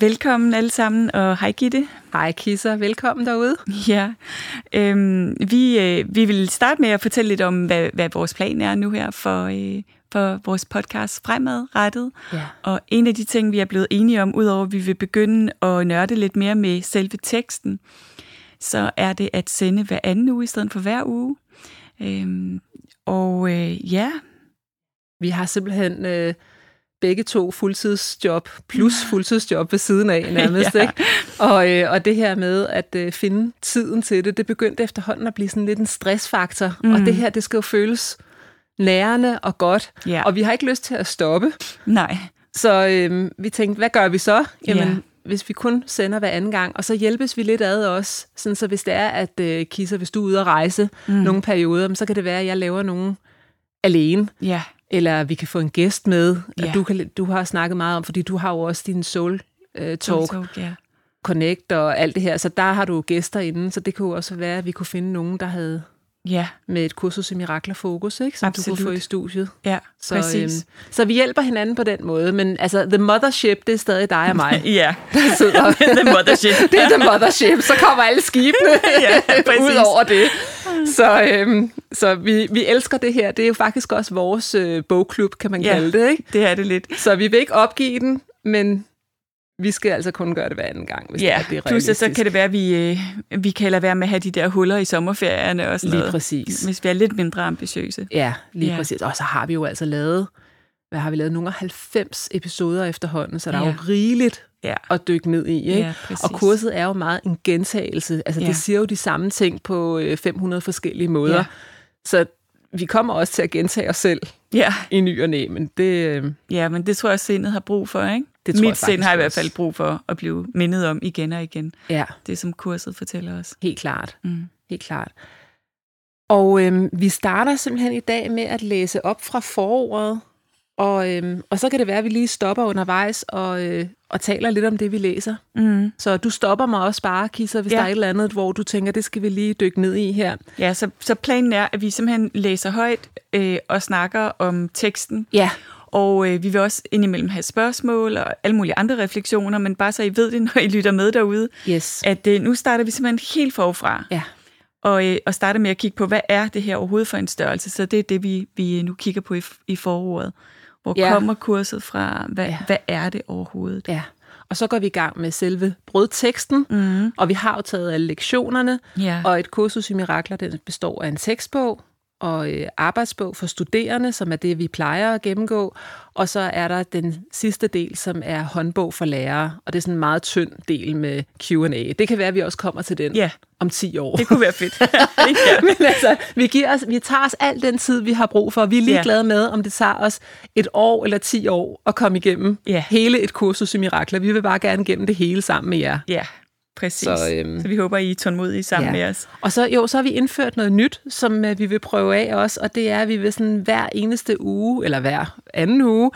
Velkommen alle sammen, og hej Gitte. Hej Kisser, velkommen derude. Ja, øhm, vi, øh, vi vil starte med at fortælle lidt om, hvad, hvad vores plan er nu her for, øh, for vores podcast fremadrettet. Ja. Og en af de ting, vi er blevet enige om, udover at vi vil begynde at nørde lidt mere med selve teksten, så er det at sende hver anden uge i stedet for hver uge. Øhm, og øh, ja. Vi har simpelthen... Øh begge to fuldtidsjob plus fuldtidsjob ved siden af nærmest. ja. ikke? Og, øh, og det her med at øh, finde tiden til det, det begyndte efterhånden at blive sådan lidt en stressfaktor. Mm. Og det her, det skal jo føles nærende og godt. Ja. Og vi har ikke lyst til at stoppe. Nej. Så øh, vi tænkte, hvad gør vi så? Jamen, ja. hvis vi kun sender hver anden gang, og så hjælpes vi lidt ad os, sådan så hvis det er, at øh, Kisser, hvis du er ude at rejse mm. nogle perioder, så kan det være, at jeg laver nogle alene. Ja eller vi kan få en gæst med, ja. du, kan, du har snakket meget om, fordi du har jo også din soul uh, talk, soul talk ja. connect og alt det her, så der har du gæster inden, så det kunne også være, at vi kunne finde nogen, der havde ja. med et kursus i mirakler fokus, ikke? som Absolut. du kunne få i studiet. Ja, så, præcis. Øhm, så vi hjælper hinanden på den måde, men altså, the mothership, det er stadig dig og mig. ja, der sidder. the mothership. det er the mothership, så kommer alle skibene ja, ud over det. Så, øhm, så vi, vi elsker det her. Det er jo faktisk også vores øh, bogklub, kan man ja, kalde det. Ikke? det er det lidt. Så vi vil ikke opgive den, men vi skal altså kun gøre det hver anden gang, hvis ja, det er plus så kan det være, at vi, øh, vi kan lade være med at have de der huller i sommerferierne og sådan Lige noget, præcis. Hvis vi er lidt mindre ambitiøse. Ja, lige ja. præcis. Og så har vi jo altså lavet, hvad har vi lavet, nogle af 90 episoder efterhånden, så der ja. er jo rigeligt ja. at dykke ned i. Ikke? Ja, og kurset er jo meget en gentagelse. Altså, ja. det siger jo de samme ting på 500 øh, forskellige måder. Ja. Så vi kommer også til at gentage os selv ja. i ny og næ, men det... Øh, ja, men det tror jeg, sindet har brug for, ikke? Det tror Mit jeg sind har i hvert fald brug for at blive mindet om igen og igen. Ja. Det, som kurset fortæller os. Helt klart. Mm. Helt klart. Og øh, vi starter simpelthen i dag med at læse op fra foråret, og, øhm, og så kan det være, at vi lige stopper undervejs og, øh, og taler lidt om det, vi læser. Mm. Så du stopper mig også bare, Kisser, hvis ja. der er et eller andet, hvor du tænker, det skal vi lige dykke ned i her. Ja, så, så planen er, at vi simpelthen læser højt øh, og snakker om teksten. Ja. Og øh, vi vil også indimellem have spørgsmål og alle mulige andre refleksioner, men bare så I ved det, når I lytter med derude, yes. at øh, nu starter vi simpelthen helt forfra. Ja. Og, øh, og starter med at kigge på, hvad er det her overhovedet for en størrelse? Så det er det, vi, vi nu kigger på i, i forordet. Hvor ja. kommer kurset fra? Hvad, ja. hvad er det overhovedet? Ja. Og så går vi i gang med selve brødteksten, mm. og vi har jo taget alle lektionerne, ja. og et kursus i mirakler, den består af en tekstbog, og øh, arbejdsbog for studerende, som er det, vi plejer at gennemgå. Og så er der den sidste del, som er håndbog for lærere, og det er sådan en meget tynd del med Q&A. Det kan være, at vi også kommer til den ja. om 10 år. Det kunne være fedt. ja. Men altså, vi, giver os, vi tager os al den tid, vi har brug for. Vi er ligeglade ja. med, om det tager os et år eller 10 år at komme igennem ja. hele et kursus i mirakler. Vi vil bare gerne gennem det hele sammen med jer. Ja, Præcis. Så, øhm, så vi håber, I er tålmodige sammen ja. med os. Og så, jo, så har vi indført noget nyt, som uh, vi vil prøve af også, og det er, at vi vil sådan hver eneste uge, eller hver anden uge,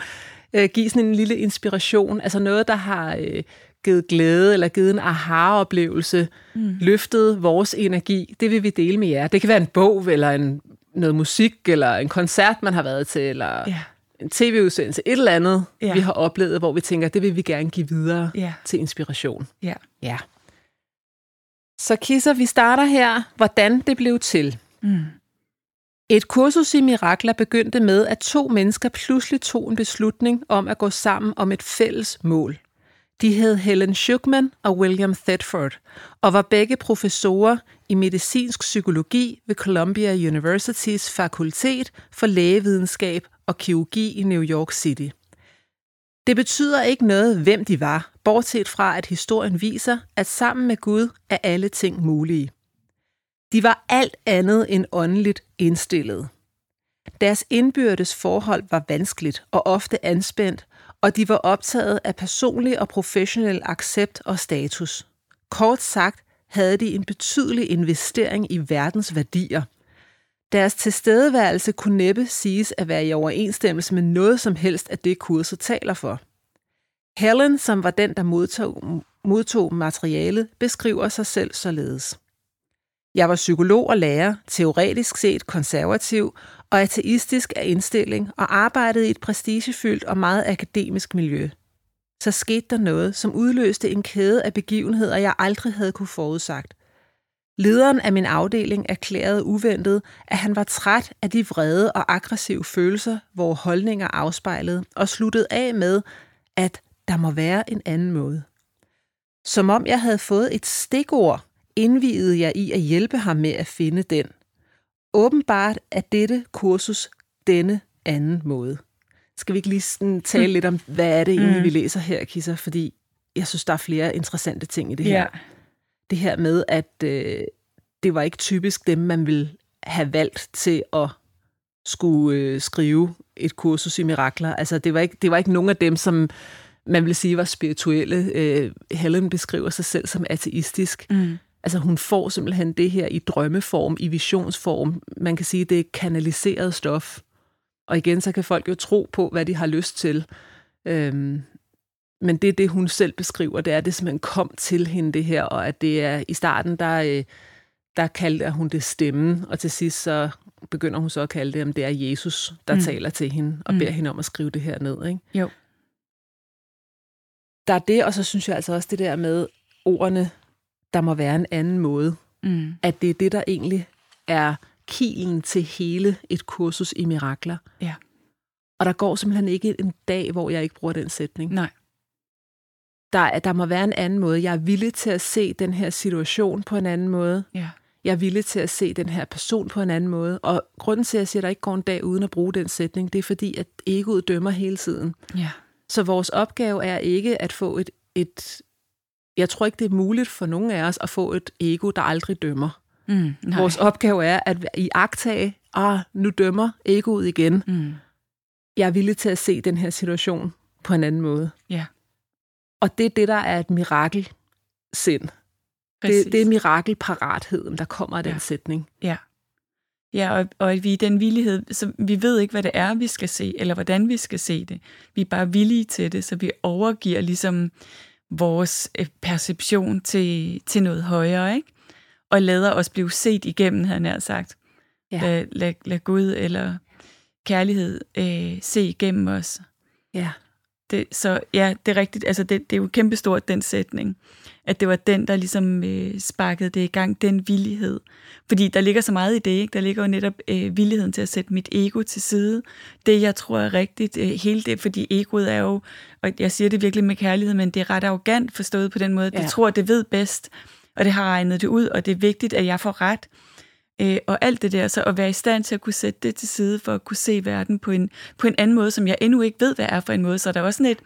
uh, give sådan en lille inspiration. Altså noget, der har uh, givet glæde, eller givet en aha-oplevelse, mm. løftet vores energi. Det vil vi dele med jer. Det kan være en bog, eller en, noget musik, eller en koncert, man har været til, eller... Ja en tv-udsendelse, et eller andet, ja. vi har oplevet, hvor vi tænker, det vil vi gerne give videre ja. til inspiration. Ja. ja. Så Kisser, vi starter her, hvordan det blev til. Mm. Et kursus i mirakler begyndte med, at to mennesker pludselig tog en beslutning om at gå sammen om et fælles mål. De hed Helen Schuckman og William Thetford, og var begge professorer i medicinsk psykologi ved Columbia Universitys fakultet for lægevidenskab og kirurgi i New York City. Det betyder ikke noget, hvem de var, bortset fra, at historien viser, at sammen med Gud er alle ting mulige. De var alt andet end åndeligt indstillet. Deres indbyrdes forhold var vanskeligt og ofte anspændt, og de var optaget af personlig og professionel accept og status. Kort sagt havde de en betydelig investering i verdens værdier. Deres tilstedeværelse kunne næppe siges at være i overensstemmelse med noget som helst af det kurset taler for. Helen, som var den, der modtog, modtog materialet, beskriver sig selv således. Jeg var psykolog og lærer, teoretisk set konservativ og ateistisk af indstilling og arbejdede i et prestigefyldt og meget akademisk miljø. Så skete der noget, som udløste en kæde af begivenheder, jeg aldrig havde kunne forudsagt. Lederen af min afdeling erklærede uventet, at han var træt af de vrede og aggressive følelser, hvor holdninger afspejlede, og sluttede af med, at der må være en anden måde. Som om jeg havde fået et stikord, indvidede jeg i at hjælpe ham med at finde den. Åbenbart er dette kursus denne anden måde. Skal vi ikke lige sådan tale mm. lidt om, hvad er det egentlig, mm. vi læser her, Kisser? Fordi jeg synes, der er flere interessante ting i det her. Ja. Det her med, at øh, det var ikke typisk dem, man ville have valgt til at skulle øh, skrive et kursus i mirakler. Altså, det var ikke, det var ikke nogen af dem, som man vil sige var spirituelle. Øh, Helen beskriver sig selv som ateistisk. Mm. Altså hun får simpelthen det her i drømmeform, i visionsform. Man kan sige, det er kanaliseret stof. Og igen, så kan folk jo tro på, hvad de har lyst til. Øhm, men det er det, hun selv beskriver, det er, at det simpelthen kom til hende, det her, og at det er i starten, der, øh, der kaldte hun det stemmen, og til sidst så begynder hun så at kalde det, om det er Jesus, der mm. taler til hende, og mm. beder hende om at skrive det her ned. Ikke? Jo. Der er det, og så synes jeg altså også det der med ordene, der må være en anden måde. Mm. At det er det, der egentlig er kilen til hele et kursus i mirakler. Ja. Og der går simpelthen ikke en dag, hvor jeg ikke bruger den sætning. Nej. Der, der må være en anden måde. Jeg er villig til at se den her situation på en anden måde. Ja. Jeg er villig til at se den her person på en anden måde. Og grunden til, at jeg siger, at der ikke går en dag uden at bruge den sætning, det er fordi, at egoet dømmer hele tiden. Ja. Så vores opgave er ikke at få et, et... Jeg tror ikke, det er muligt for nogen af os at få et ego, der aldrig dømmer. Mm, Vores opgave er at i agtage, ah, nu dømmer egoet igen. Mm. Jeg er villig til at se den her situation på en anden måde. Ja. Og det er det, der er et mirakel sind. Det, det er mirakelparatheden, der kommer af den ja. sætning. Ja. Ja, og, og at vi i den villighed, så vi ved ikke, hvad det er, vi skal se, eller hvordan vi skal se det. Vi er bare villige til det, så vi overgiver ligesom vores øh, perception til, til noget højere, ikke? Og lader os blive set igennem, han har sagt. Ja. Lad, lad, lad Gud eller kærlighed øh, se igennem os. Ja. Det, så ja, det er rigtigt. Altså, det, det er jo kæmpestort, den sætning. At det var den, der ligesom øh, sparkede det i gang, den villighed. Fordi der ligger så meget i det, ikke? Der ligger jo netop øh, villigheden til at sætte mit ego til side. Det, jeg tror er rigtigt, øh, hele det, fordi egoet er jo, og jeg siger det virkelig med kærlighed, men det er ret arrogant forstået på den måde, at ja. det tror, det ved bedst, og det har regnet det ud, og det er vigtigt, at jeg får ret. Øh, og alt det der, så at være i stand til at kunne sætte det til side, for at kunne se verden på en, på en anden måde, som jeg endnu ikke ved, hvad er for en måde. Så der er også sådan et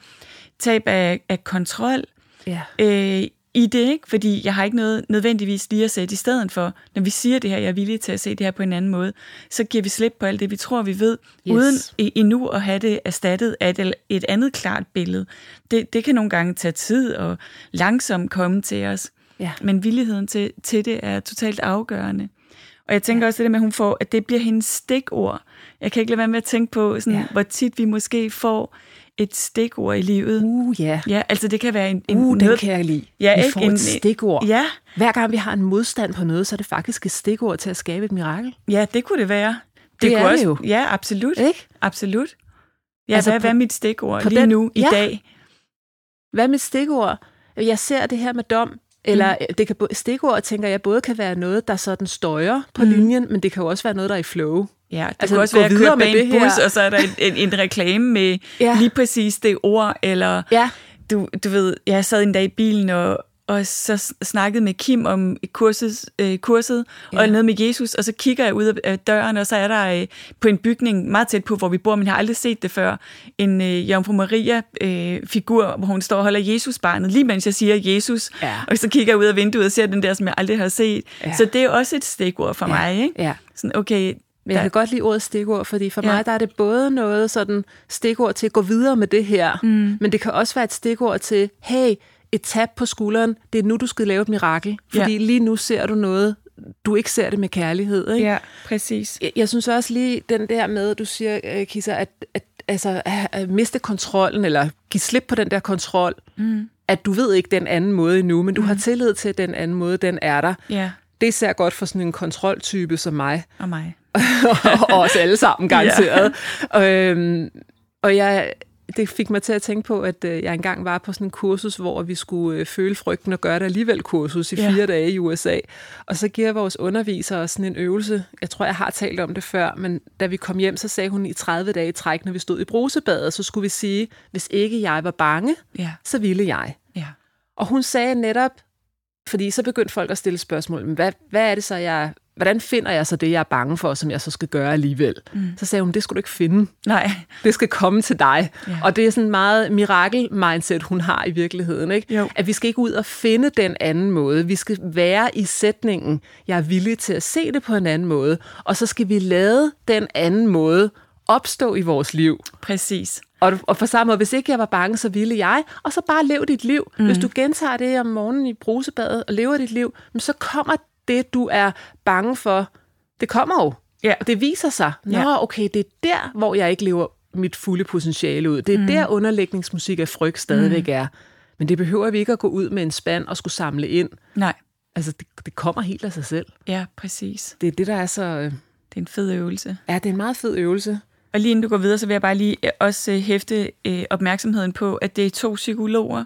tab af, af kontrol ja. øh, i det, ikke? fordi jeg har ikke noget nødvendigvis lige at sætte i stedet for, når vi siger det her, jeg er villig til at se det her på en anden måde, så giver vi slip på alt det, vi tror, vi ved, yes. uden endnu at have det erstattet af et, et andet klart billede. Det, det kan nogle gange tage tid og langsomt komme til os, ja. men villigheden til, til det er totalt afgørende. Og jeg tænker ja. også det der med, at hun får, at det bliver hendes stikord. Jeg kan ikke lade være med at tænke på, sådan, ja. hvor tit vi måske får et stikord i livet. Uh, ja. Ja, altså det kan være en... en uh, den kan jeg lide. Ja, vi ikke? får et stikord. Ja. Hver gang vi har en modstand på noget, så er det faktisk et stikord til at skabe et mirakel. Ja, det kunne det være. Det, det kunne er også, jo. Ja, absolut. Ikke? Absolut. Ja, Altså hvad, på- hvad er mit stikord lige den- nu, i ja. dag? Hvad er mit stikord? Jeg ser det her med dom, eller mm. det kan, stikord, tænker jeg, både kan være noget, der sådan støjer på Mm. linjen, men det kan jo også være noget, der er i flow. Ja, det Altså, kunne også være at køre med en bus, her. og så er der en, en, en reklame med Ja. lige præcis det ord, eller Ja, du, du ved, jeg sad en dag i bilen og, og så snakkede med Kim om kurset, øh, kurset ja. og noget med Jesus, og så kigger jeg ud af døren, og så er der øh, på en bygning meget tæt på, hvor vi bor, men jeg har aldrig set det før, en øh, Jomfru Maria-figur, øh, hvor hun står og holder Jesus-barnet, lige mens jeg siger Jesus, ja. og så kigger jeg ud af vinduet og ser den der, som jeg aldrig har set. Ja. Så det er også et stikord for ja. mig, ikke? Ja. Sådan, okay, men jeg kan godt lide ordet stikord, fordi for ja. mig der er det både noget sådan stikord til at gå videre med det her, mm. men det kan også være et stikord til, hey, et tab på skulderen, det er nu, du skal lave et mirakel. Fordi ja. lige nu ser du noget, du ikke ser det med kærlighed. Ikke? Ja, præcis. Jeg, jeg synes også lige den der med, du siger, øh, Kisa, at, at, altså, at, at miste kontrollen, eller give slip på den der kontrol, mm. at du ved ikke den anden måde endnu, men du mm. har tillid til, at den anden måde, den er der. Ja. Det er især godt for sådan en kontroltype som mig. Og mig. og os alle sammen, garanteret. ja. øhm, og jeg, det fik mig til at tænke på, at øh, jeg engang var på sådan en kursus, hvor vi skulle øh, føle frygten og gøre det alligevel kursus i fire ja. dage i USA. Og så giver vores underviser os sådan en øvelse. Jeg tror, jeg har talt om det før, men da vi kom hjem, så sagde hun i 30 dage i træk, når vi stod i brusebadet, så skulle vi sige, hvis ikke jeg var bange, ja. så ville jeg. Ja. Og hun sagde netop, fordi så begyndte folk at stille spørgsmål, hvad, hvad er det så, jeg hvordan finder jeg så det, jeg er bange for, som jeg så skal gøre alligevel? Mm. Så sagde hun, det skal du ikke finde. Nej. Det skal komme til dig. Ja. Og det er sådan en meget mirakel-mindset, hun har i virkeligheden. Ikke? Jo. At vi skal ikke ud og finde den anden måde. Vi skal være i sætningen, jeg er villig til at se det på en anden måde. Og så skal vi lade den anden måde opstå i vores liv. Præcis. Og, og for samme måde, hvis ikke jeg var bange, så ville jeg. Og så bare lev dit liv. Mm. Hvis du gentager det om morgenen i brusebadet og lever dit liv, så kommer det, du er bange for, det kommer jo. Ja. Og det viser sig. Nå, ja. okay, det er der, hvor jeg ikke lever mit fulde potentiale ud. Det er mm. der, underlægningsmusik af frygt stadigvæk mm. er. Men det behøver vi ikke at gå ud med en spand og skulle samle ind. Nej. Altså, det, det kommer helt af sig selv. Ja, præcis. Det er det, der er så... Øh, det er en fed øvelse. Ja, det er en meget fed øvelse. Og lige inden du går videre, så vil jeg bare lige øh, også øh, hæfte opmærksomheden på, at det er to psykologer,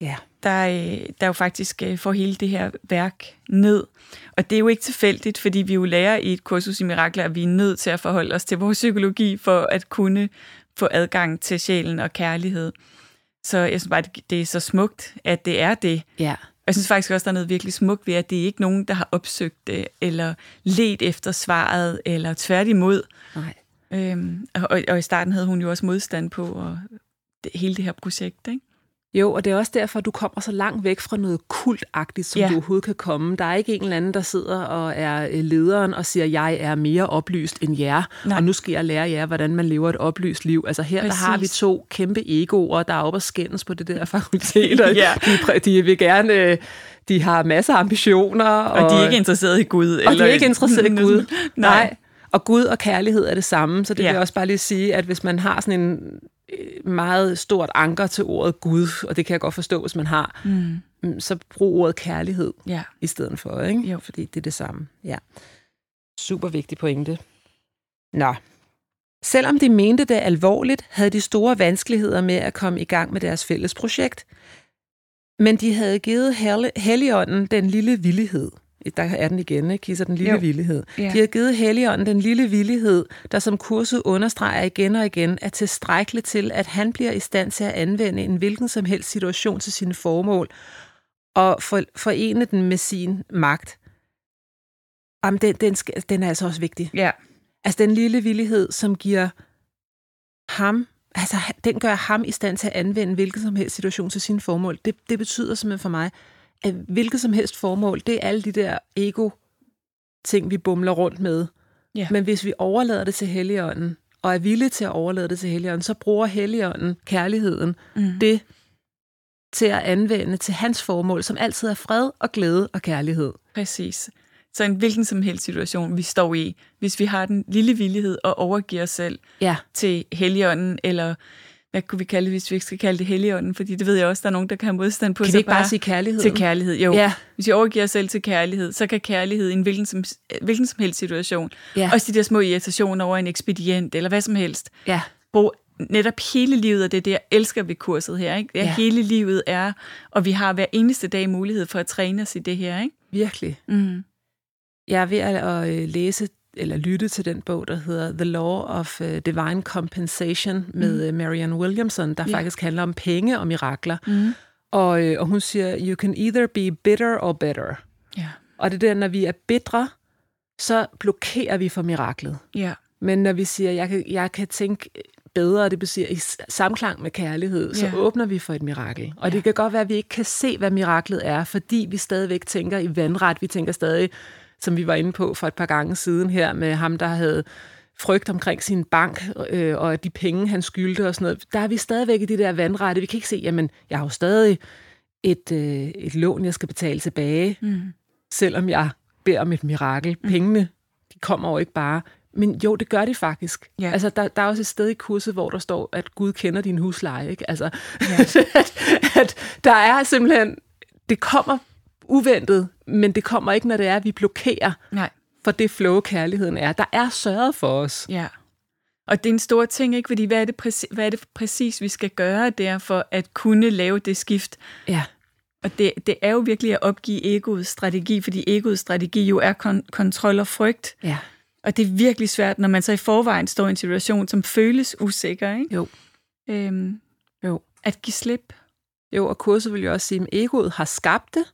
ja. der, der jo faktisk får hele det her værk ned. Og det er jo ikke tilfældigt, fordi vi jo lærer i et kursus i mirakler, at vi er nødt til at forholde os til vores psykologi for at kunne få adgang til sjælen og kærlighed. Så jeg synes bare, det er så smukt, at det er det. Ja. Jeg synes faktisk også, der er noget virkelig smukt ved, at det er ikke nogen, der har opsøgt det, eller let efter svaret, eller tværtimod. Nej. Øhm, og, og i starten havde hun jo også modstand på og det, hele det her projekt, ikke? Jo, og det er også derfor, at du kommer så langt væk fra noget kultagtigt, som ja. du overhovedet kan komme. Der er ikke en eller anden, der sidder og er øh, lederen og siger, jeg er mere oplyst end jer, Nej. og nu skal jeg lære jer, hvordan man lever et oplyst liv. Altså her der har vi to kæmpe egoer, der er oppe og skændes på det der fakultet, og ja. de, de vil gerne... De har masser af ambitioner. Og, og de er ikke interesseret i Gud. Og eller... de er ikke interesseret i Gud. Nej. Og Gud og kærlighed er det samme, så det ja. vil jeg også bare lige sige, at hvis man har sådan en øh, meget stort anker til ordet Gud, og det kan jeg godt forstå, hvis man har, mm. mm. så brug ordet kærlighed ja. i stedet for, ikke? Jo. fordi det er det samme. Ja. Super vigtig pointe. Nå. Selvom de mente det alvorligt, havde de store vanskeligheder med at komme i gang med deres fælles projekt. Men de havde givet Helligånden den lille villighed – der er den igen, ikke? Kisser den lille jo. villighed. Ja. De har givet Helligånden den lille villighed, der som kurset understreger igen og igen, er tilstrækkeligt til, at han bliver i stand til at anvende en hvilken som helst situation til sine formål, og for, forene den med sin magt. Jamen, den, den, skal, den er altså også vigtig. Ja. Altså den lille villighed, som giver ham, altså den gør ham i stand til at anvende hvilken som helst situation til sine formål. Det, det betyder simpelthen for mig, at hvilket som helst formål, det er alle de der ego-ting, vi bumler rundt med. Ja. Men hvis vi overlader det til Helligånden, og er villige til at overlade det til Helligånden, så bruger Helligånden kærligheden mm. det til at anvende til hans formål, som altid er fred og glæde og kærlighed. Præcis. Så en hvilken som helst situation, vi står i, hvis vi har den lille villighed og overgiver os selv ja. til Helligånden, eller hvad kunne vi kalde det, hvis vi ikke skal kalde det helligånden? Fordi det ved jeg også, der er nogen, der kan have modstand på. Kan vi ikke bare, bare sige kærlighed? Til kærlighed, jo. Ja. Hvis vi overgiver os selv til kærlighed, så kan kærlighed i en hvilken som, hvilken som helst situation, ja. også de der små irritationer over en ekspedient, eller hvad som helst, ja. brug netop hele livet, og det er det, jeg elsker ved kurset her. Ikke? Ja, ja. Hele livet er, og vi har hver eneste dag mulighed for at træne os i det her. Ikke? Virkelig. Mm. Jeg er ved at, at øh, læse eller lytte til den bog, der hedder The Law of uh, Divine Compensation med mm. Marianne Williamson, der yeah. faktisk handler om penge og mirakler. Mm. Og, øh, og hun siger, you can either be bitter or better. Yeah. Og det der, når vi er bitre, så blokerer vi for miraklet. Yeah. Men når vi siger, jeg kan, jeg kan tænke bedre, det betyder i samklang med kærlighed, så yeah. åbner vi for et mirakel. Og yeah. det kan godt være, at vi ikke kan se, hvad miraklet er, fordi vi stadigvæk tænker i vandret. Vi tænker stadig, som vi var inde på for et par gange siden her, med ham, der havde frygt omkring sin bank øh, og de penge, han skyldte og sådan noget. Der er vi stadigvæk i de der vandrette. Vi kan ikke se, jamen, jeg har jo stadig et, øh, et lån, jeg skal betale tilbage, mm. selvom jeg beder om et mirakel. Mm. Pengene, de kommer jo ikke bare. Men jo, det gør de faktisk. Ja. Altså, der, der er også et sted i kurset, hvor der står, at Gud kender din husleje. Ikke? Altså, ja. at, at der er simpelthen, det kommer uventet, men det kommer ikke, når det er, at vi blokerer Nej. for det flow, kærligheden er. Der er sørget for os. Ja. Og det er en stor ting, ikke? Fordi hvad er, det præcis, hvad er det præcis, vi skal gøre der for at kunne lave det skift? Ja. Og det, det er jo virkelig at opgive egoets strategi, fordi egoets strategi jo er kon- kontrol og frygt. Ja. Og det er virkelig svært, når man så i forvejen står i en situation, som føles usikker, ikke? Jo. Øhm, jo. At give slip. Jo, og kurset vil jo også sige, at egoet har skabt det,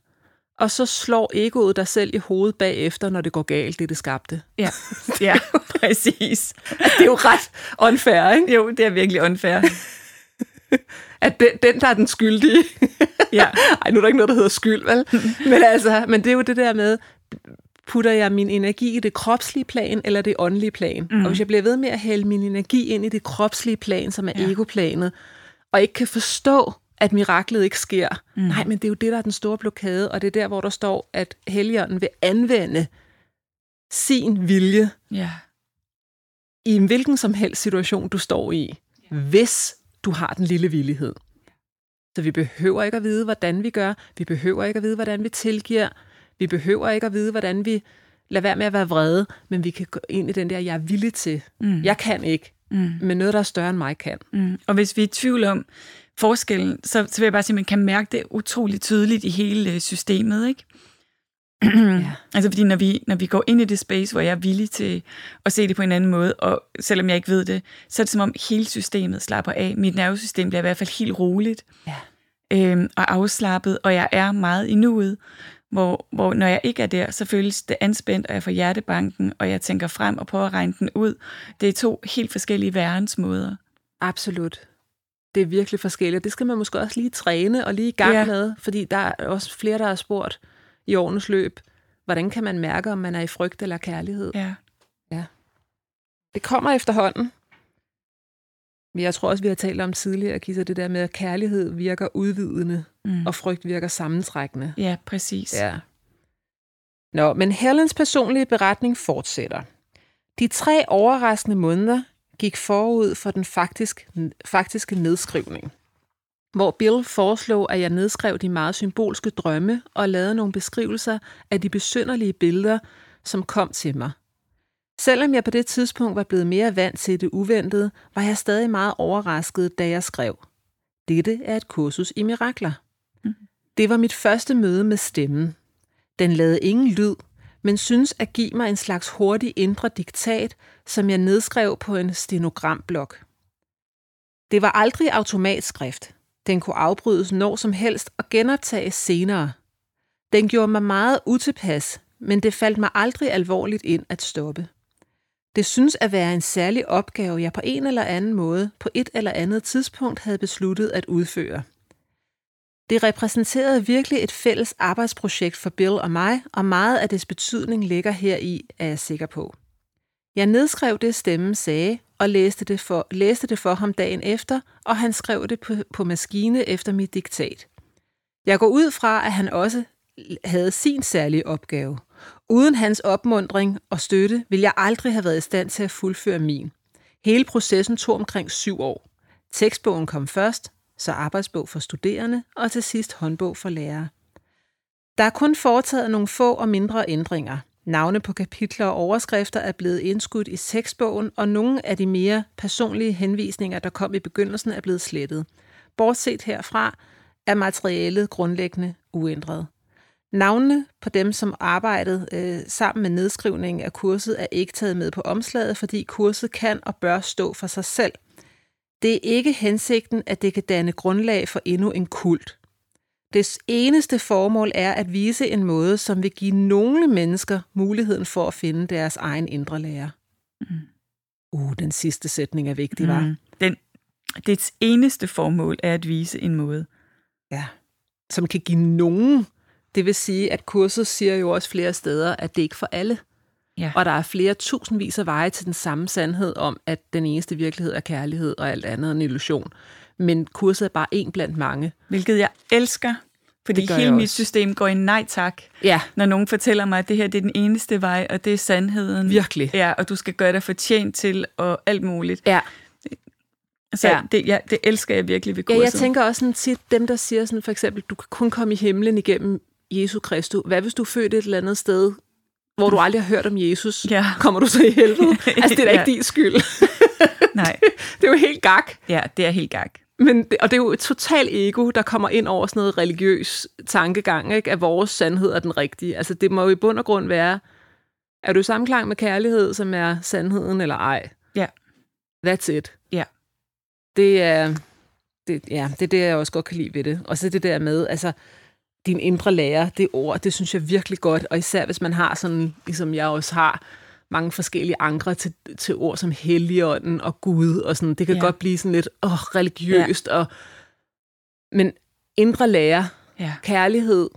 og så slår egoet dig selv i hovedet bagefter, når det går galt, det det skabte. Ja, ja præcis. det er jo ret unfair, ikke? Jo, det er virkelig unfair. at den, den, der er den skyldige. ja. Ej, nu er der ikke noget, der hedder skyld, vel? men, altså, men det er jo det der med, putter jeg min energi i det kropslige plan eller det åndelige plan? Mm. Og hvis jeg bliver ved med at hælde min energi ind i det kropslige plan, som er ja. egoplanet, og ikke kan forstå, at miraklet ikke sker. Mm. Nej, men det er jo det, der er den store blokade, og det er der, hvor der står, at Helligånden vil anvende sin vilje ja. i en hvilken som helst situation, du står i, ja. hvis du har den lille villighed. Så vi behøver ikke at vide, hvordan vi gør. Vi behøver ikke at vide, hvordan vi tilgiver. Vi behøver ikke at vide, hvordan vi lader være med at være vrede, men vi kan gå ind i den der, jeg er villig til. Mm. Jeg kan ikke, mm. men noget, der er større end mig, kan. Mm. Og hvis vi er i tvivl om forskellen, så, så vil jeg bare sige, at man kan mærke det utroligt tydeligt i hele øh, systemet, ikke? ja. Altså fordi når vi, når vi går ind i det space, hvor jeg er villig til at se det på en anden måde, og selvom jeg ikke ved det, så er det som om hele systemet slapper af. Mit nervesystem bliver i hvert fald helt roligt ja. øhm, og afslappet, og jeg er meget i nuet hvor, hvor når jeg ikke er der, så føles det anspændt, og jeg får hjertebanken, og jeg tænker frem og prøver at regne den ud. Det er to helt forskellige værensmåder. Absolut. Det er virkelig forskelligt. Det skal man måske også lige træne og lige i gang ja. med, fordi der er også flere, der har spurgt i årenes løb, hvordan kan man mærke, om man er i frygt eller kærlighed? Ja. ja. Det kommer efterhånden. Men jeg tror også, vi har talt om tidligere, Kisa, det der med, at kærlighed virker udvidende, mm. og frygt virker sammentrækkende. Ja, præcis. Ja. Nå, men Helens personlige beretning fortsætter. De tre overraskende måneder gik forud for den faktisk, faktiske nedskrivning, hvor Bill foreslog, at jeg nedskrev de meget symbolske drømme og lavede nogle beskrivelser af de besynderlige billeder, som kom til mig. Selvom jeg på det tidspunkt var blevet mere vant til det uventede, var jeg stadig meget overrasket, da jeg skrev. Dette er et kursus i mirakler. Mm. Det var mit første møde med stemmen. Den lavede ingen lyd, men synes at give mig en slags hurtig indre diktat, som jeg nedskrev på en stenogramblok. Det var aldrig automatskrift. Den kunne afbrydes når som helst og genoptages senere. Den gjorde mig meget utilpas, men det faldt mig aldrig alvorligt ind at stoppe. Det synes at være en særlig opgave, jeg på en eller anden måde på et eller andet tidspunkt havde besluttet at udføre. Det repræsenterede virkelig et fælles arbejdsprojekt for Bill og mig, og meget af dets betydning ligger her i, er jeg sikker på. Jeg nedskrev det, stemmen sagde, og læste det, for, læste det for ham dagen efter, og han skrev det på, på maskine efter mit diktat. Jeg går ud fra, at han også havde sin særlige opgave – Uden hans opmundring og støtte ville jeg aldrig have været i stand til at fuldføre min. Hele processen tog omkring syv år. Tekstbogen kom først, så arbejdsbog for studerende, og til sidst håndbog for lærere. Der er kun foretaget nogle få og mindre ændringer. Navne på kapitler og overskrifter er blevet indskudt i tekstbogen, og nogle af de mere personlige henvisninger, der kom i begyndelsen, er blevet slettet. Bortset herfra er materialet grundlæggende uændret. Navnene på dem, som arbejdede øh, sammen med nedskrivningen af kurset, er ikke taget med på omslaget, fordi kurset kan og bør stå for sig selv. Det er ikke hensigten, at det kan danne grundlag for endnu en kult. Det eneste formål er at vise en måde, som vil give nogle mennesker muligheden for at finde deres egen indre lære. Mm. Uh, den sidste sætning er vigtig, var. Mm. Den, dets eneste formål er at vise en måde. Ja, som kan give nogen. Det vil sige, at kurset siger jo også flere steder, at det ikke er for alle. Ja. Og der er flere tusindvis af veje til den samme sandhed om, at den eneste virkelighed er kærlighed, og alt andet er en illusion. Men kurset er bare en blandt mange. Hvilket jeg elsker, fordi hele mit system går i nej tak, ja. når nogen fortæller mig, at det her det er den eneste vej, og det er sandheden. Virkelig. Ja, og du skal gøre dig fortjent til, og alt muligt. Ja. Så ja. Det, ja, det elsker jeg virkelig ved kurset. Ja, jeg tænker også sådan tit, dem der siger sådan for eksempel, du kan kun komme i himlen igennem Jesu Kristus. Hvad hvis du er født et eller andet sted, hvor du aldrig har hørt om Jesus? Ja. Kommer du så i helvede? altså, det er da ja. ikke din skyld. Nej. det er jo helt gak. Ja, det er helt gak. Men, og det er jo et total ego, der kommer ind over sådan noget religiøs tankegang, ikke? at vores sandhed er den rigtige. Altså det må jo i bund og grund være, er du i samklang med kærlighed, som er sandheden eller ej? Ja. That's it. Ja. Det er, det, ja, det er det, jeg også godt kan lide ved det. Og så det der med, altså, din indre lærer, det ord, det synes jeg virkelig godt, og især hvis man har sådan, ligesom jeg også har, mange forskellige andre til, til ord som Helligånden og Gud, og sådan, det kan ja. godt blive sådan lidt åh, religiøst, ja. og, men indre lære, ja. kærlighed,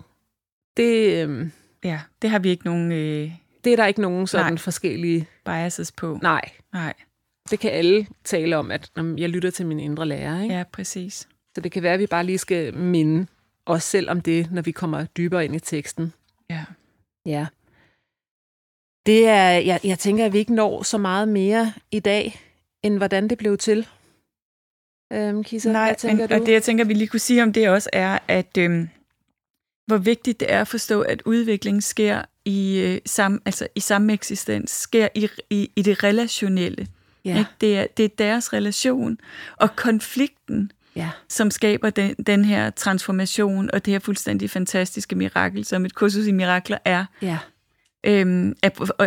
det... Øhm, ja, det har vi ikke nogen... Øh, det er der ikke nogen sådan nej. forskellige... Biases på. Nej. Nej. Det kan alle tale om, at når jeg lytter til min indre lærer. Ikke? Ja, præcis. Så det kan være, at vi bare lige skal minde os selv om det, når vi kommer dybere ind i teksten. Ja. Ja. Det er, jeg, jeg tænker, at vi ikke når så meget mere i dag, end hvordan det blev til. Øhm, Kisa, Nej, hvad tænker men, du? og det jeg tænker, vi lige kunne sige om det også, er, at øhm, hvor vigtigt det er at forstå, at udvikling sker i, øh, sam, altså i samme eksistens, sker i, i, i det relationelle. Ja. Ikke? Det, er, det er deres relation, og konflikten, ja. som skaber den, den her transformation, og det her fuldstændig fantastiske mirakel, som et kursus i mirakler er. Ja. Øhm,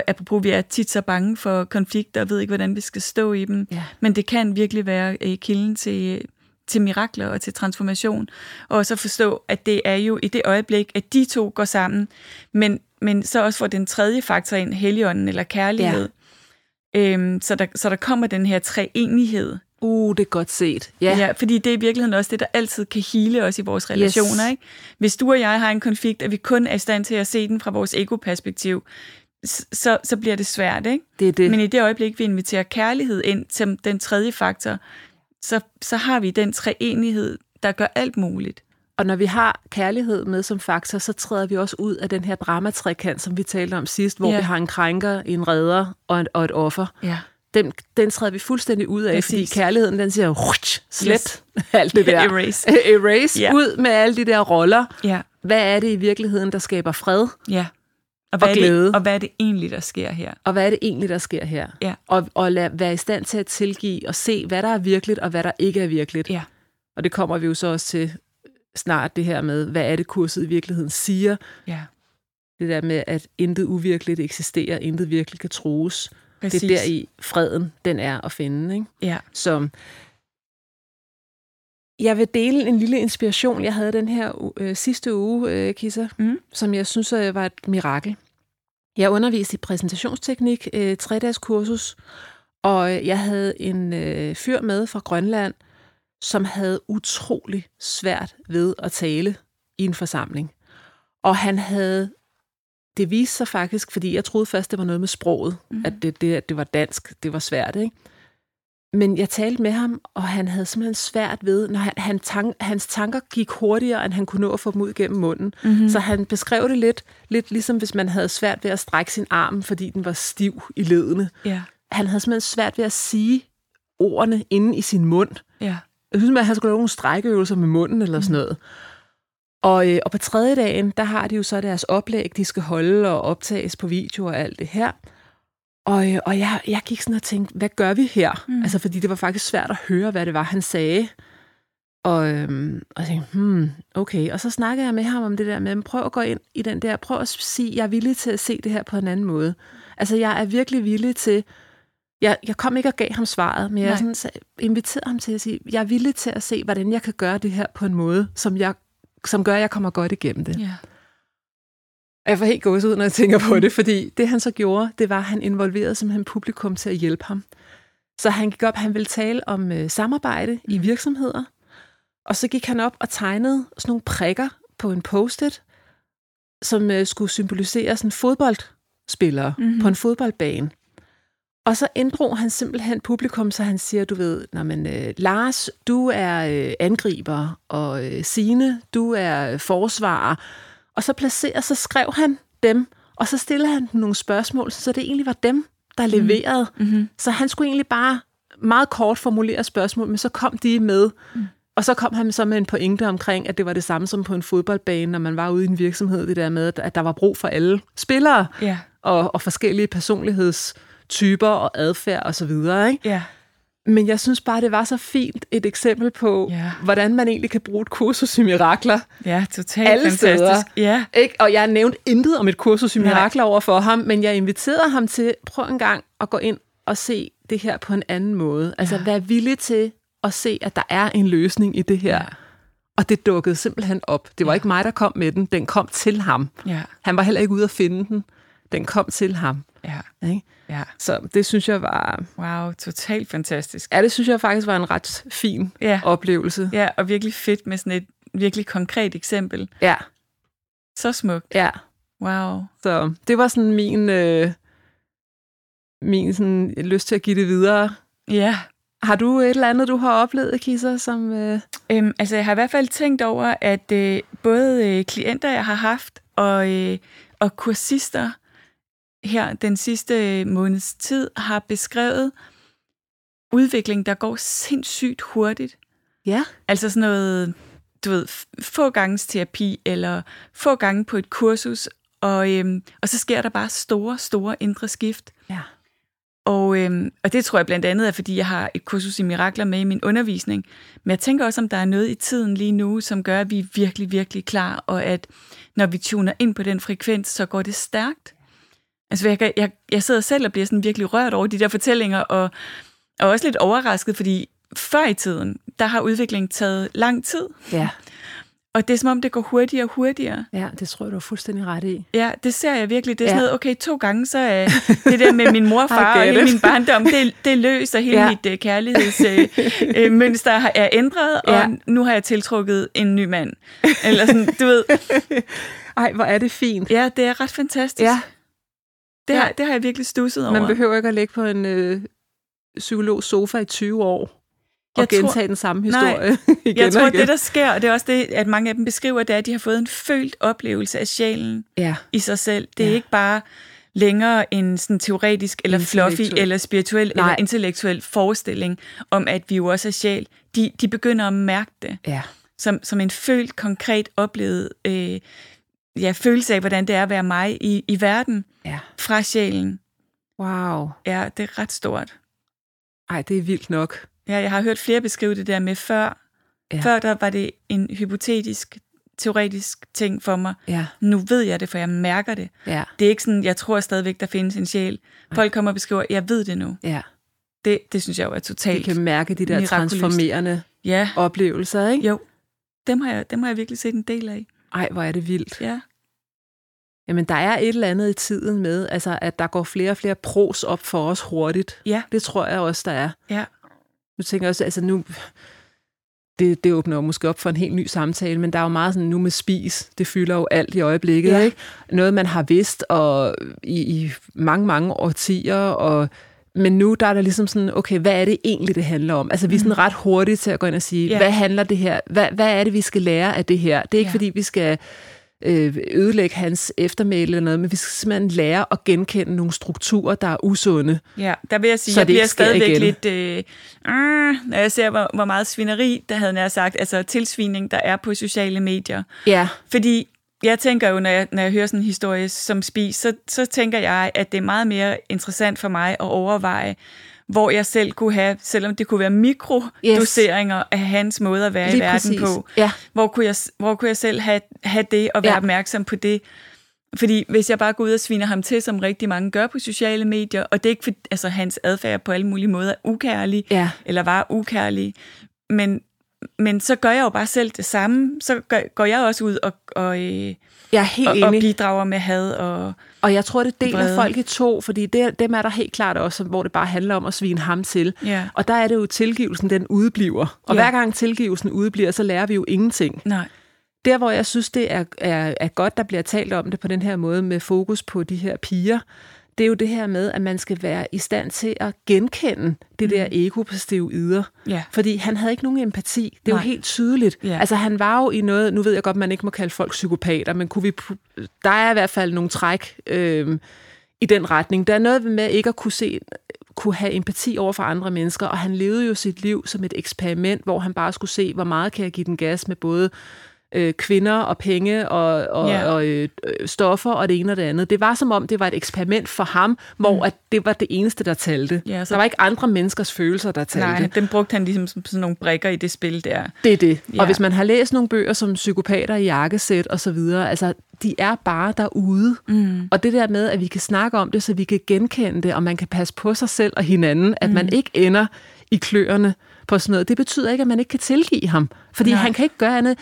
apropos, vi er tit så bange for konflikter og ved ikke, hvordan vi skal stå i dem. Ja. Men det kan virkelig være øh, kilden til, til mirakler og til transformation. Og så forstå, at det er jo i det øjeblik, at de to går sammen, men, men så også får den tredje faktor ind, heligånden eller kærlighed. Ja. Øhm, så, der, så der kommer den her treenighed Uh, det er godt set. Ja. ja, fordi det er i virkeligheden også det, der altid kan hele os i vores relationer. Yes. Ikke? Hvis du og jeg har en konflikt, at vi kun er i stand til at se den fra vores ego-perspektiv, så, så bliver det svært. Ikke? Det er det. Men i det øjeblik, vi inviterer kærlighed ind som den tredje faktor, så, så har vi den treenighed, der gør alt muligt. Og når vi har kærlighed med som faktor, så træder vi også ud af den her dramatrækant, som vi talte om sidst, hvor ja. vi har en krænker, en redder og et, og et offer. Ja den, den træder vi fuldstændig ud af, Præcis. fordi kærligheden, den siger, slet yes. alt det der. Erase. Erase. Ja. Ud med alle de der roller. Ja. Hvad er det i virkeligheden, der skaber fred? Ja. Og hvad, og glæde. Er det, og hvad er det egentlig, der sker her? Og hvad er det egentlig, der sker her? Ja. Og, og lad, være i stand til at tilgive og se, hvad der er virkeligt, og hvad der ikke er virkeligt. Ja. Og det kommer vi jo så også til snart, det her med, hvad er det, kurset i virkeligheden siger? Ja. Det der med, at intet uvirkeligt eksisterer, intet virkelig kan troes. Præcis. Det er der i freden, den er at finde. Ikke? Ja. Så jeg vil dele en lille inspiration, jeg havde den her øh, sidste uge, øh, Kissa, mm. som jeg synes øh, var et mirakel. Jeg underviste i præsentationsteknik, øh, tre-dages kursus, og jeg havde en øh, fyr med fra Grønland, som havde utrolig svært ved at tale i en forsamling. Og han havde det viste sig faktisk, fordi jeg troede først, det var noget med sproget, mm. at, det, det, at det var dansk, det var svært, ikke? Men jeg talte med ham, og han havde simpelthen svært ved, når han, han tank, hans tanker gik hurtigere, end han kunne nå at få dem ud gennem munden. Mm-hmm. Så han beskrev det lidt, lidt ligesom hvis man havde svært ved at strække sin arm, fordi den var stiv i ledene. Yeah. Han havde simpelthen svært ved at sige ordene inde i sin mund. Yeah. Jeg synes, at han skulle lave nogle strækkeøvelser med munden eller sådan mhm. noget. Og, øh, og på tredje dagen, der har de jo så deres oplæg, de skal holde og optages på video og alt det her. Og, øh, og jeg, jeg gik sådan og tænkte, hvad gør vi her? Mm. Altså, fordi det var faktisk svært at høre, hvad det var, han sagde. Og, øhm, og jeg tænkte, hmm, okay. Og så snakkede jeg med ham om det der med, prøv at gå ind i den der, prøv at sige, jeg er villig til at se det her på en anden måde. Altså, jeg er virkelig villig til, jeg, jeg kom ikke og gav ham svaret, men jeg sådan, så inviterede ham til at sige, jeg er villig til at se, hvordan jeg kan gøre det her på en måde, som, jeg, som gør, at jeg kommer godt igennem det. Og jeg får helt gås ud, når jeg tænker på det, fordi det han så gjorde, det var, at han involverede simpelthen publikum til at hjælpe ham. Så han gik op, han ville tale om øh, samarbejde i virksomheder, og så gik han op og tegnede sådan nogle prikker på en post-it, som øh, skulle symbolisere sådan fodboldspillere mm-hmm. på en fodboldbane. Og så inddrog han simpelthen publikum, så han siger, du ved, Nå, men, øh, Lars, du er øh, angriber, og øh, Sine, du er øh, forsvarer. Og så placerer, så skrev han dem, og så stillede han nogle spørgsmål, så det egentlig var dem, der leverede. Mm-hmm. Så han skulle egentlig bare meget kort formulere spørgsmål, men så kom de med. Mm. Og så kom han så med en pointe omkring, at det var det samme som på en fodboldbane, når man var ude i en virksomhed, det der med, at der var brug for alle spillere Ja. og, og forskellige personlighedstyper og adfærd og så videre. Ikke? Ja. Men jeg synes bare, det var så fint et eksempel på, Ja. hvordan man egentlig kan bruge et kursus i mirakler. Ja, totalt Alle fantastisk. steder. Ja. Ikke? Og jeg nævnte intet om et kursus i Nej. mirakler over for ham, men jeg inviterede ham til, prøv en gang at gå ind og se det her på en anden måde. Altså, Ja. vær villig til at se, at der er en løsning i det her. Ja. Og det dukkede simpelthen op. Det var Ja. ikke mig, der kom med den. Den kom til ham. Ja. Han var heller ikke ude at finde den. Den kom til ham. Ja. Ikke? Ja. Så det synes jeg var... Wow, totalt fantastisk. Ja, det synes jeg faktisk var en ret fin Ja. oplevelse. Ja, og virkelig fedt med sådan et virkelig konkret eksempel. Ja, Så smukt. ja. Wow. Så det var sådan min, øh, min sådan, lyst til at give det videre. Ja. Har du et eller andet, du har oplevet, Kisser, som... Øh... Øhm, altså, jeg har i hvert fald tænkt over, at øh, både øh, klienter, jeg har haft, og, øh, og kursister her den sidste øh, måneds tid, har beskrevet udvikling, der går sindssygt hurtigt. Ja. Altså sådan noget, du ved, få gange terapi, eller få gange på et kursus, og, øhm, og så sker der bare store, store indre skift. Ja. Og, øhm, og det tror jeg blandt andet er, fordi jeg har et kursus i mirakler med i min undervisning. Men jeg tænker også, om der er noget i tiden lige nu, som gør, at vi er virkelig, virkelig klar, og at når vi tuner ind på den frekvens, så går det stærkt. Altså, jeg, jeg, jeg sidder selv og bliver sådan virkelig rørt over de der fortællinger, og, og også lidt overrasket, fordi før i tiden, der har udviklingen taget lang tid, Ja. og det er som om, det går hurtigere og hurtigere. ja, det tror jeg, du har fuldstændig ret i. Ja, det ser jeg virkelig. Det er Ja. sådan noget, okay, to gange, så er det der med min mor og far og hele it. min barndom, det, det er og hele Ja. mit uh, kærlighedsmønster uh, mønster har- er ændret, og Ja. nu har jeg tiltrukket en ny mand. Eller sådan, du ved. Ej, hvor er det fint. Ja, det er ret fantastisk. Ja. Det, har, Ja. det har jeg virkelig stusset over. Man behøver ikke at ligge på en øh, psykolog sofa i 20 år og Jeg tror- gentage den samme Nej. historie igen jeg tror, og igen. det der sker, og det er også det, at mange af dem beskriver, det er, at de har fået en følt oplevelse af sjælen Ja, i sig selv. Det er Ja. ikke bare længere en sådan teoretisk eller fluffy eller spirituel Nej. eller intellektuel forestilling om, at vi jo også er sjæl. De, de begynder at mærke det ja. som, som en følt, konkret oplevet øh, ja, følelse af, hvordan det er at være mig i, i verden ja. fra sjælen. Wow. Ja, det er ret stort. Ej, det er vildt nok. Ja, jeg har hørt flere beskrive det der med før. Ja. Før der var det en hypotetisk, teoretisk ting for mig. Ja, Nu ved jeg det, for jeg mærker det. ja, Det er ikke sådan, jeg tror stadigvæk, der findes en sjæl. Folk kommer og beskriver, jeg ved det nu. ja. Det, det synes jeg jo er totalt. kan mærke de der mirakuløst. transformerende Ja, oplevelser, ikke? jo. Dem har, jeg, dem har jeg virkelig set en del af. Ej, hvor er det vildt. Ja, Jamen, der er et eller andet i tiden med, altså, at der går flere og flere pros op for os hurtigt. ja, Det tror jeg også, der er. ja. Nu tænker jeg også, altså nu, det, det åbner jo måske op for en helt ny samtale, men der er jo meget sådan nu med spis. Det fylder jo alt i øjeblikket, Ja. ikke? Noget, man har vidst og i, i mange, mange årtier, og men nu der er der ligesom sådan, okay, hvad er det egentlig, det handler om? Altså, vi er sådan ret hurtige til at gå ind og sige. Ja. hvad handler det her? Hvad, hvad er det, vi skal lære af det her? Det er ikke, Ja. fordi vi skal øh, ødelægge hans eftermæle eller noget, men vi skal simpelthen lære at genkende nogle strukturer, der er usunde. Ja, der vil jeg sige, Så jeg det bliver stadigvæk igen. lidt, øh, øh, når jeg ser, hvor, hvor meget svineri, der havde nær sagt, altså tilsvining, der er på sociale medier. Ja, Fordi jeg tænker jo, når jeg, når jeg hører sådan en historie som spis, så, så tænker jeg, at det er meget mere interessant for mig at overveje, hvor jeg selv kunne have, selvom det kunne være mikrodoseringer yes. af hans måde at være Lige i verden præcis. på, ja. hvor, kunne jeg, hvor kunne jeg selv have, have det og være ja. opmærksom på det. Fordi hvis jeg bare går ud og sviner ham til, som rigtig mange gør på sociale medier, og det er ikke for, altså hans adfærd på alle mulige måder er ukærlig, ja. eller var ukærlig, men, men så gør jeg jo bare selv det samme. Så gør, går jeg også ud og, og, øh, jeg er helt og, og bidrager med had og Og jeg tror, det deler folk i to, fordi det, dem er der helt klart også, hvor det bare handler om at svine ham til. Ja. Og der er det jo, tilgivelsen den udbliver. Og ja. hver gang tilgivelsen udbliver, så lærer vi jo ingenting. Nej. Der, hvor jeg synes, det er, er, er godt, der bliver talt om det på den her måde med fokus på de her piger, det er jo det her med, at man skal være i stand til at genkende det der mm. ego på steroider. Ja. Fordi han havde ikke nogen empati. Det er Nej. jo helt tydeligt. Ja. Altså han var jo i noget, nu ved jeg godt, man ikke må kalde folk psykopater, men kunne vi, der er i hvert fald nogle træk øh, i den retning. Der er noget med ikke at kunne se kunne have empati over for andre mennesker, og han levede jo sit liv som et eksperiment, hvor han bare skulle se, hvor meget kan jeg give den gas med både øh, kvinder og penge og, og, yeah. og øh, stoffer og det ene og det andet. Det var som om, det var et eksperiment for ham, hvor mm. at det var det eneste, der talte. Ja, så... Der var ikke andre menneskers følelser, der talte. Nej, dem brugte han ligesom som sådan nogle brikker i det spil der. Det er det. Ja. Og hvis man har læst nogle bøger som Psykopater i jakkesæt og så videre, altså de er bare derude. Mm. Og det der med, at vi kan snakke om det, så vi kan genkende det, og man kan passe på sig selv og hinanden, at mm. man ikke ender i kløerne på sådan noget. Det betyder ikke, at man ikke kan tilgive ham. Fordi Nej. han kan ikke gøre andet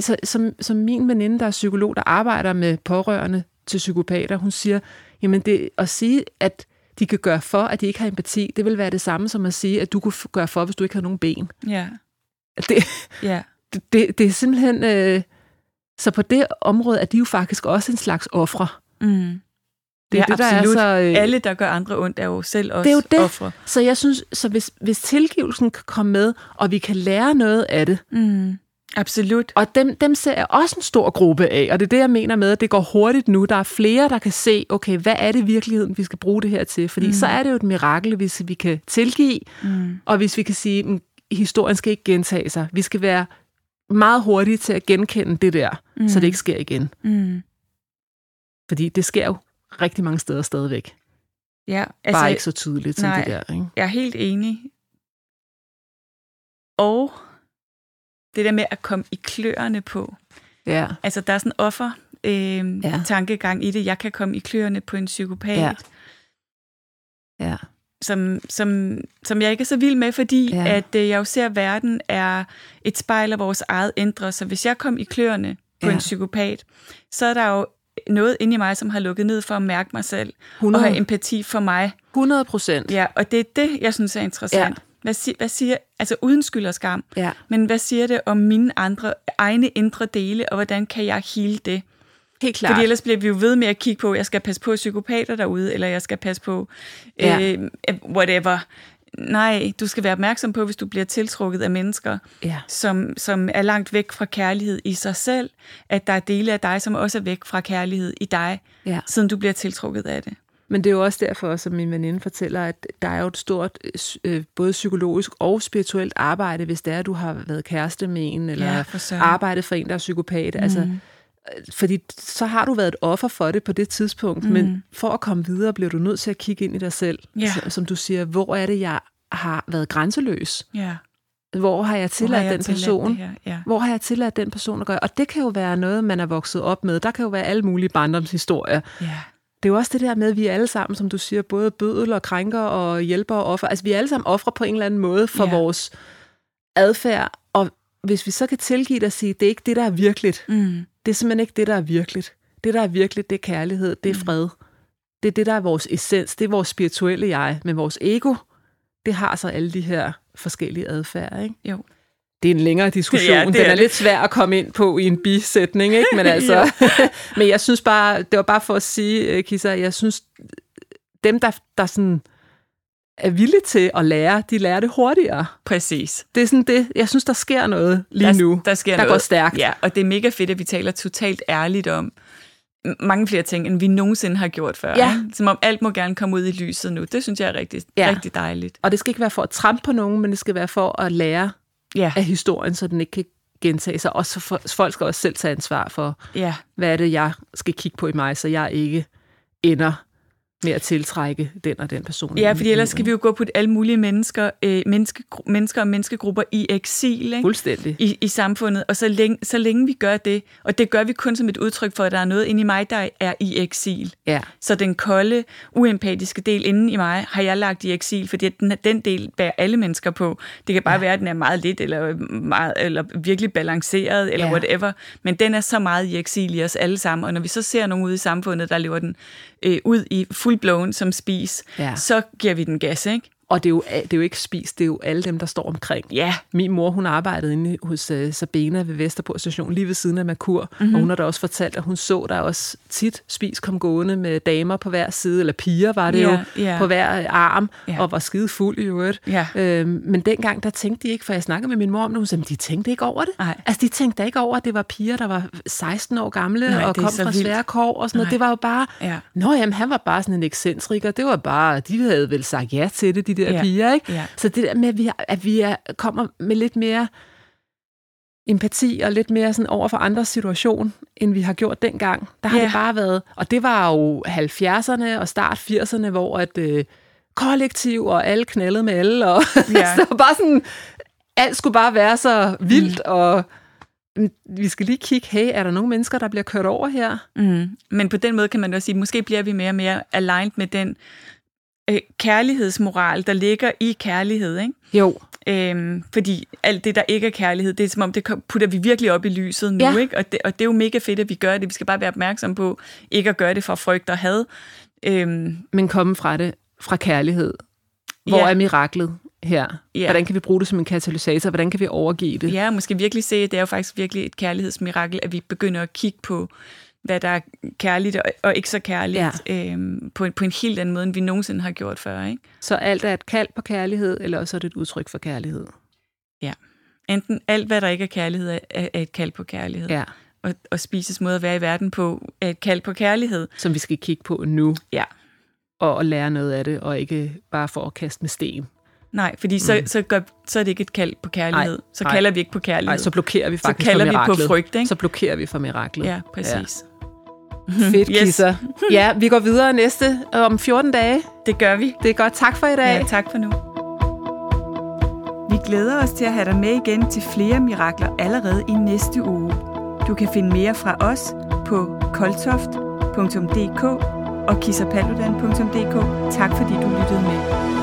så, som, som min veninde, der er psykolog, der arbejder med pårørende til psykopater, hun siger, jamen det at sige, at de kan gøre for, at de ikke har empati, det vil være det samme som at sige, at du kunne gøre for, hvis du ikke har nogen ben. Ja. Det, ja. det, det, det er simpelthen... Øh, så på det område er de jo faktisk også en slags ofre. Mm. Det er ja, det, der absolut. er så, øh, Alle, der gør andre ondt, er jo selv også det er jo det. Offre. Så jeg synes, så hvis, hvis tilgivelsen kan komme med, og vi kan lære noget af det, mm. Absolut. Og dem, dem ser jeg også en stor gruppe af, og det er det, jeg mener med, at det går hurtigt nu. Der er flere, der kan se, okay, hvad er det i virkeligheden, vi skal bruge det her til? Fordi mm. så er det jo et mirakel, hvis vi kan tilgive, mm. og hvis vi kan sige, at historien skal ikke gentage sig. Vi skal være meget hurtige til at genkende det der, mm. så det ikke sker igen. Mm. Fordi det sker jo rigtig mange steder stadigvæk. Ja, altså, Bare ikke så tydeligt som nej, det der. Ikke? Jeg er helt enig. Og det der med at komme i kløerne på. Ja. Altså, der er sådan en offer øh, ja. tankegang i det. Jeg kan komme i kløerne på en psykopat. Ja. ja. Som, som, som jeg ikke er så vild med, fordi ja. at øh, jeg jo ser, at verden er et spejl af vores eget indre. Så hvis jeg kom i kløerne på ja. en psykopat, så er der jo noget inde i mig, som har lukket ned for at mærke mig selv 100. og have empati for mig. 100 procent. Ja, og det er det, jeg synes er interessant. Ja. Hvad, sig, hvad siger, altså uden skyld og skam, ja. men hvad siger det om mine andre, egne indre dele, og hvordan kan jeg hele det? Helt klart. Fordi ellers bliver vi jo ved med at kigge på, at jeg skal passe på psykopater derude, eller jeg skal passe på ja. øh, whatever. Nej, du skal være opmærksom på, hvis du bliver tiltrukket af mennesker, ja. som, som er langt væk fra kærlighed i sig selv, at der er dele af dig, som også er væk fra kærlighed i dig, ja. siden du bliver tiltrukket af det. Men det er jo også derfor, som min veninde fortæller, at der er jo et stort øh, både psykologisk og spirituelt arbejde, hvis det er, at du har været kæreste med en, eller ja, for arbejdet for en, der er psykopat. Mm. Altså, fordi så har du været et offer for det på det tidspunkt, mm. men for at komme videre, bliver du nødt til at kigge ind i dig selv. Ja. Som du siger, hvor er det, jeg har været grænseløs? Ja. Hvor har jeg tilladt har jeg den person? Ja. Hvor har jeg tilladt den person at gøre? Og det kan jo være noget, man er vokset op med. Der kan jo være alle mulige barndomshistorier. Ja det er jo også det der med, at vi alle sammen, som du siger, både bødel og krænker og hjælper og offer. Altså vi er alle sammen ofre på en eller anden måde for ja. vores adfærd. Og hvis vi så kan tilgive det og sige, det er ikke det, der er virkeligt. Mm. Det er simpelthen ikke det, der er virkeligt. Det, der er virkeligt, det er kærlighed, det er mm. fred. Det er det, der er vores essens, det er vores spirituelle jeg. Men vores ego, det har så alle de her forskellige adfærd, ikke? Jo det er en længere diskussion. Ja, Den er, er lidt svær at komme ind på i en bisætning, ikke? Men, altså, men jeg synes bare, det var bare for at sige, øh, Kisa, jeg synes, dem, der, der sådan er villige til at lære, de lærer det hurtigere. Præcis. Det er sådan det, jeg synes, der sker noget lige der, nu. Der sker der noget. går stærkt. Ja, og det er mega fedt, at vi taler totalt ærligt om mange flere ting, end vi nogensinde har gjort før. Ja. Som om alt må gerne komme ud i lyset nu. Det synes jeg er rigtig, ja. rigtig dejligt. Og det skal ikke være for at trampe på nogen, men det skal være for at lære ja. af historien, så den ikke kan gentage sig. Og så for, folk skal også selv tage ansvar for, ja. hvad er det, jeg skal kigge på i mig, så jeg ikke ender med at tiltrække den og den person. Ja, fordi ellers skal vi jo gå på alle mulige mennesker, øh, menneske, mennesker og menneskegrupper i eksil ikke? Fuldstændig. I, i samfundet. Og så længe, så længe vi gør det, og det gør vi kun som et udtryk for, at der er noget inde i mig, der er i eksil. Ja. Så den kolde, uempatiske del inde i mig, har jeg lagt i eksil, fordi den, den del bærer alle mennesker på. Det kan bare ja. være, at den er meget lidt, eller, meget, eller virkelig balanceret, eller ja. whatever. Men den er så meget i eksil i os alle sammen. Og når vi så ser nogen ude i samfundet, der lever den øh, ud i fullblown som spis, ja. så giver vi den gas, ikke? Og det er, jo, det er jo ikke spist, det er jo alle dem, der står omkring. Ja. Min mor, hun arbejdede inde hos uh, Sabena ved Vesterport station, lige ved siden af Merkur, mm-hmm. og hun har da også fortalt, at hun så der også tit spis kom gående med damer på hver side, eller piger var det ja, jo, ja. på hver arm, ja. og var skide fuld i øvrigt. Ja. Øhm, men dengang, der tænkte de ikke, for jeg snakkede med min mor om det, hun sagde, de tænkte ikke over det. Nej. Altså, de tænkte ikke over, at det var piger, der var 16 år gamle, Nej, og kom fra svære kår og sådan noget. Det var jo bare, ja. nå jamen, han var bare sådan en ekscentriker, det var bare, de havde vel sagt ja til det, de der ja. piger, ikke? Ja. Så det der med, at vi, at vi er, kommer med lidt mere empati og lidt mere sådan over for andres situation, end vi har gjort dengang. Der har ja. det bare været, og det var jo 70'erne og start 80'erne, hvor at øh, kollektiv og alle knaldede med alle, og ja. så bare sådan, alt skulle bare være så vildt, mm. og vi skal lige kigge, hey, er der nogle mennesker, der bliver kørt over her? Mm. Men på den måde kan man også sige, måske bliver vi mere og mere aligned med den øh, kærlighedsmoral, der ligger i kærlighed, ikke? Jo. Øhm, fordi alt det, der ikke er kærlighed, det er som om, det putter vi virkelig op i lyset nu, ja. ikke? Og det, og det er jo mega fedt, at vi gør det. Vi skal bare være opmærksom på, ikke at gøre det for frygt og had. Øhm, Men komme fra det, fra kærlighed. Hvor ja. er miraklet her? Ja. Hvordan kan vi bruge det som en katalysator? Hvordan kan vi overgive det? Ja, måske virkelig se, at det er jo faktisk virkelig et kærlighedsmirakel, at vi begynder at kigge på hvad der er kærligt og, og ikke så kærligt, ja. øhm, på, en, på en helt anden måde, end vi nogensinde har gjort før. Ikke? Så alt er et kald på kærlighed, eller også er det et udtryk for kærlighed? Ja. Enten alt, hvad der ikke er kærlighed, er, er et kald på kærlighed. Ja. Og, og spises måde at være i verden på er et kald på kærlighed. Som vi skal kigge på nu. Ja. Og, og lære noget af det, og ikke bare for at kaste med sten. Nej, fordi så, mm. så, gør, så er det ikke et kald på kærlighed. Ej, så kalder ej, vi ikke på kærlighed. Nej, så blokerer vi faktisk så kalder for miraklet. vi på frygt. Ikke? Så blokerer vi for miraklet. Ja, præcis. Ja. Fedt, yes. Kisser. Ja, vi går videre næste om 14 dage. Det gør vi. Det er godt. Tak for i dag. Ja, tak for nu. Vi glæder os til at have dig med igen til flere mirakler allerede i næste uge. Du kan finde mere fra os på koltoft.dk og kissapaludan.dk. Tak fordi du lyttede med.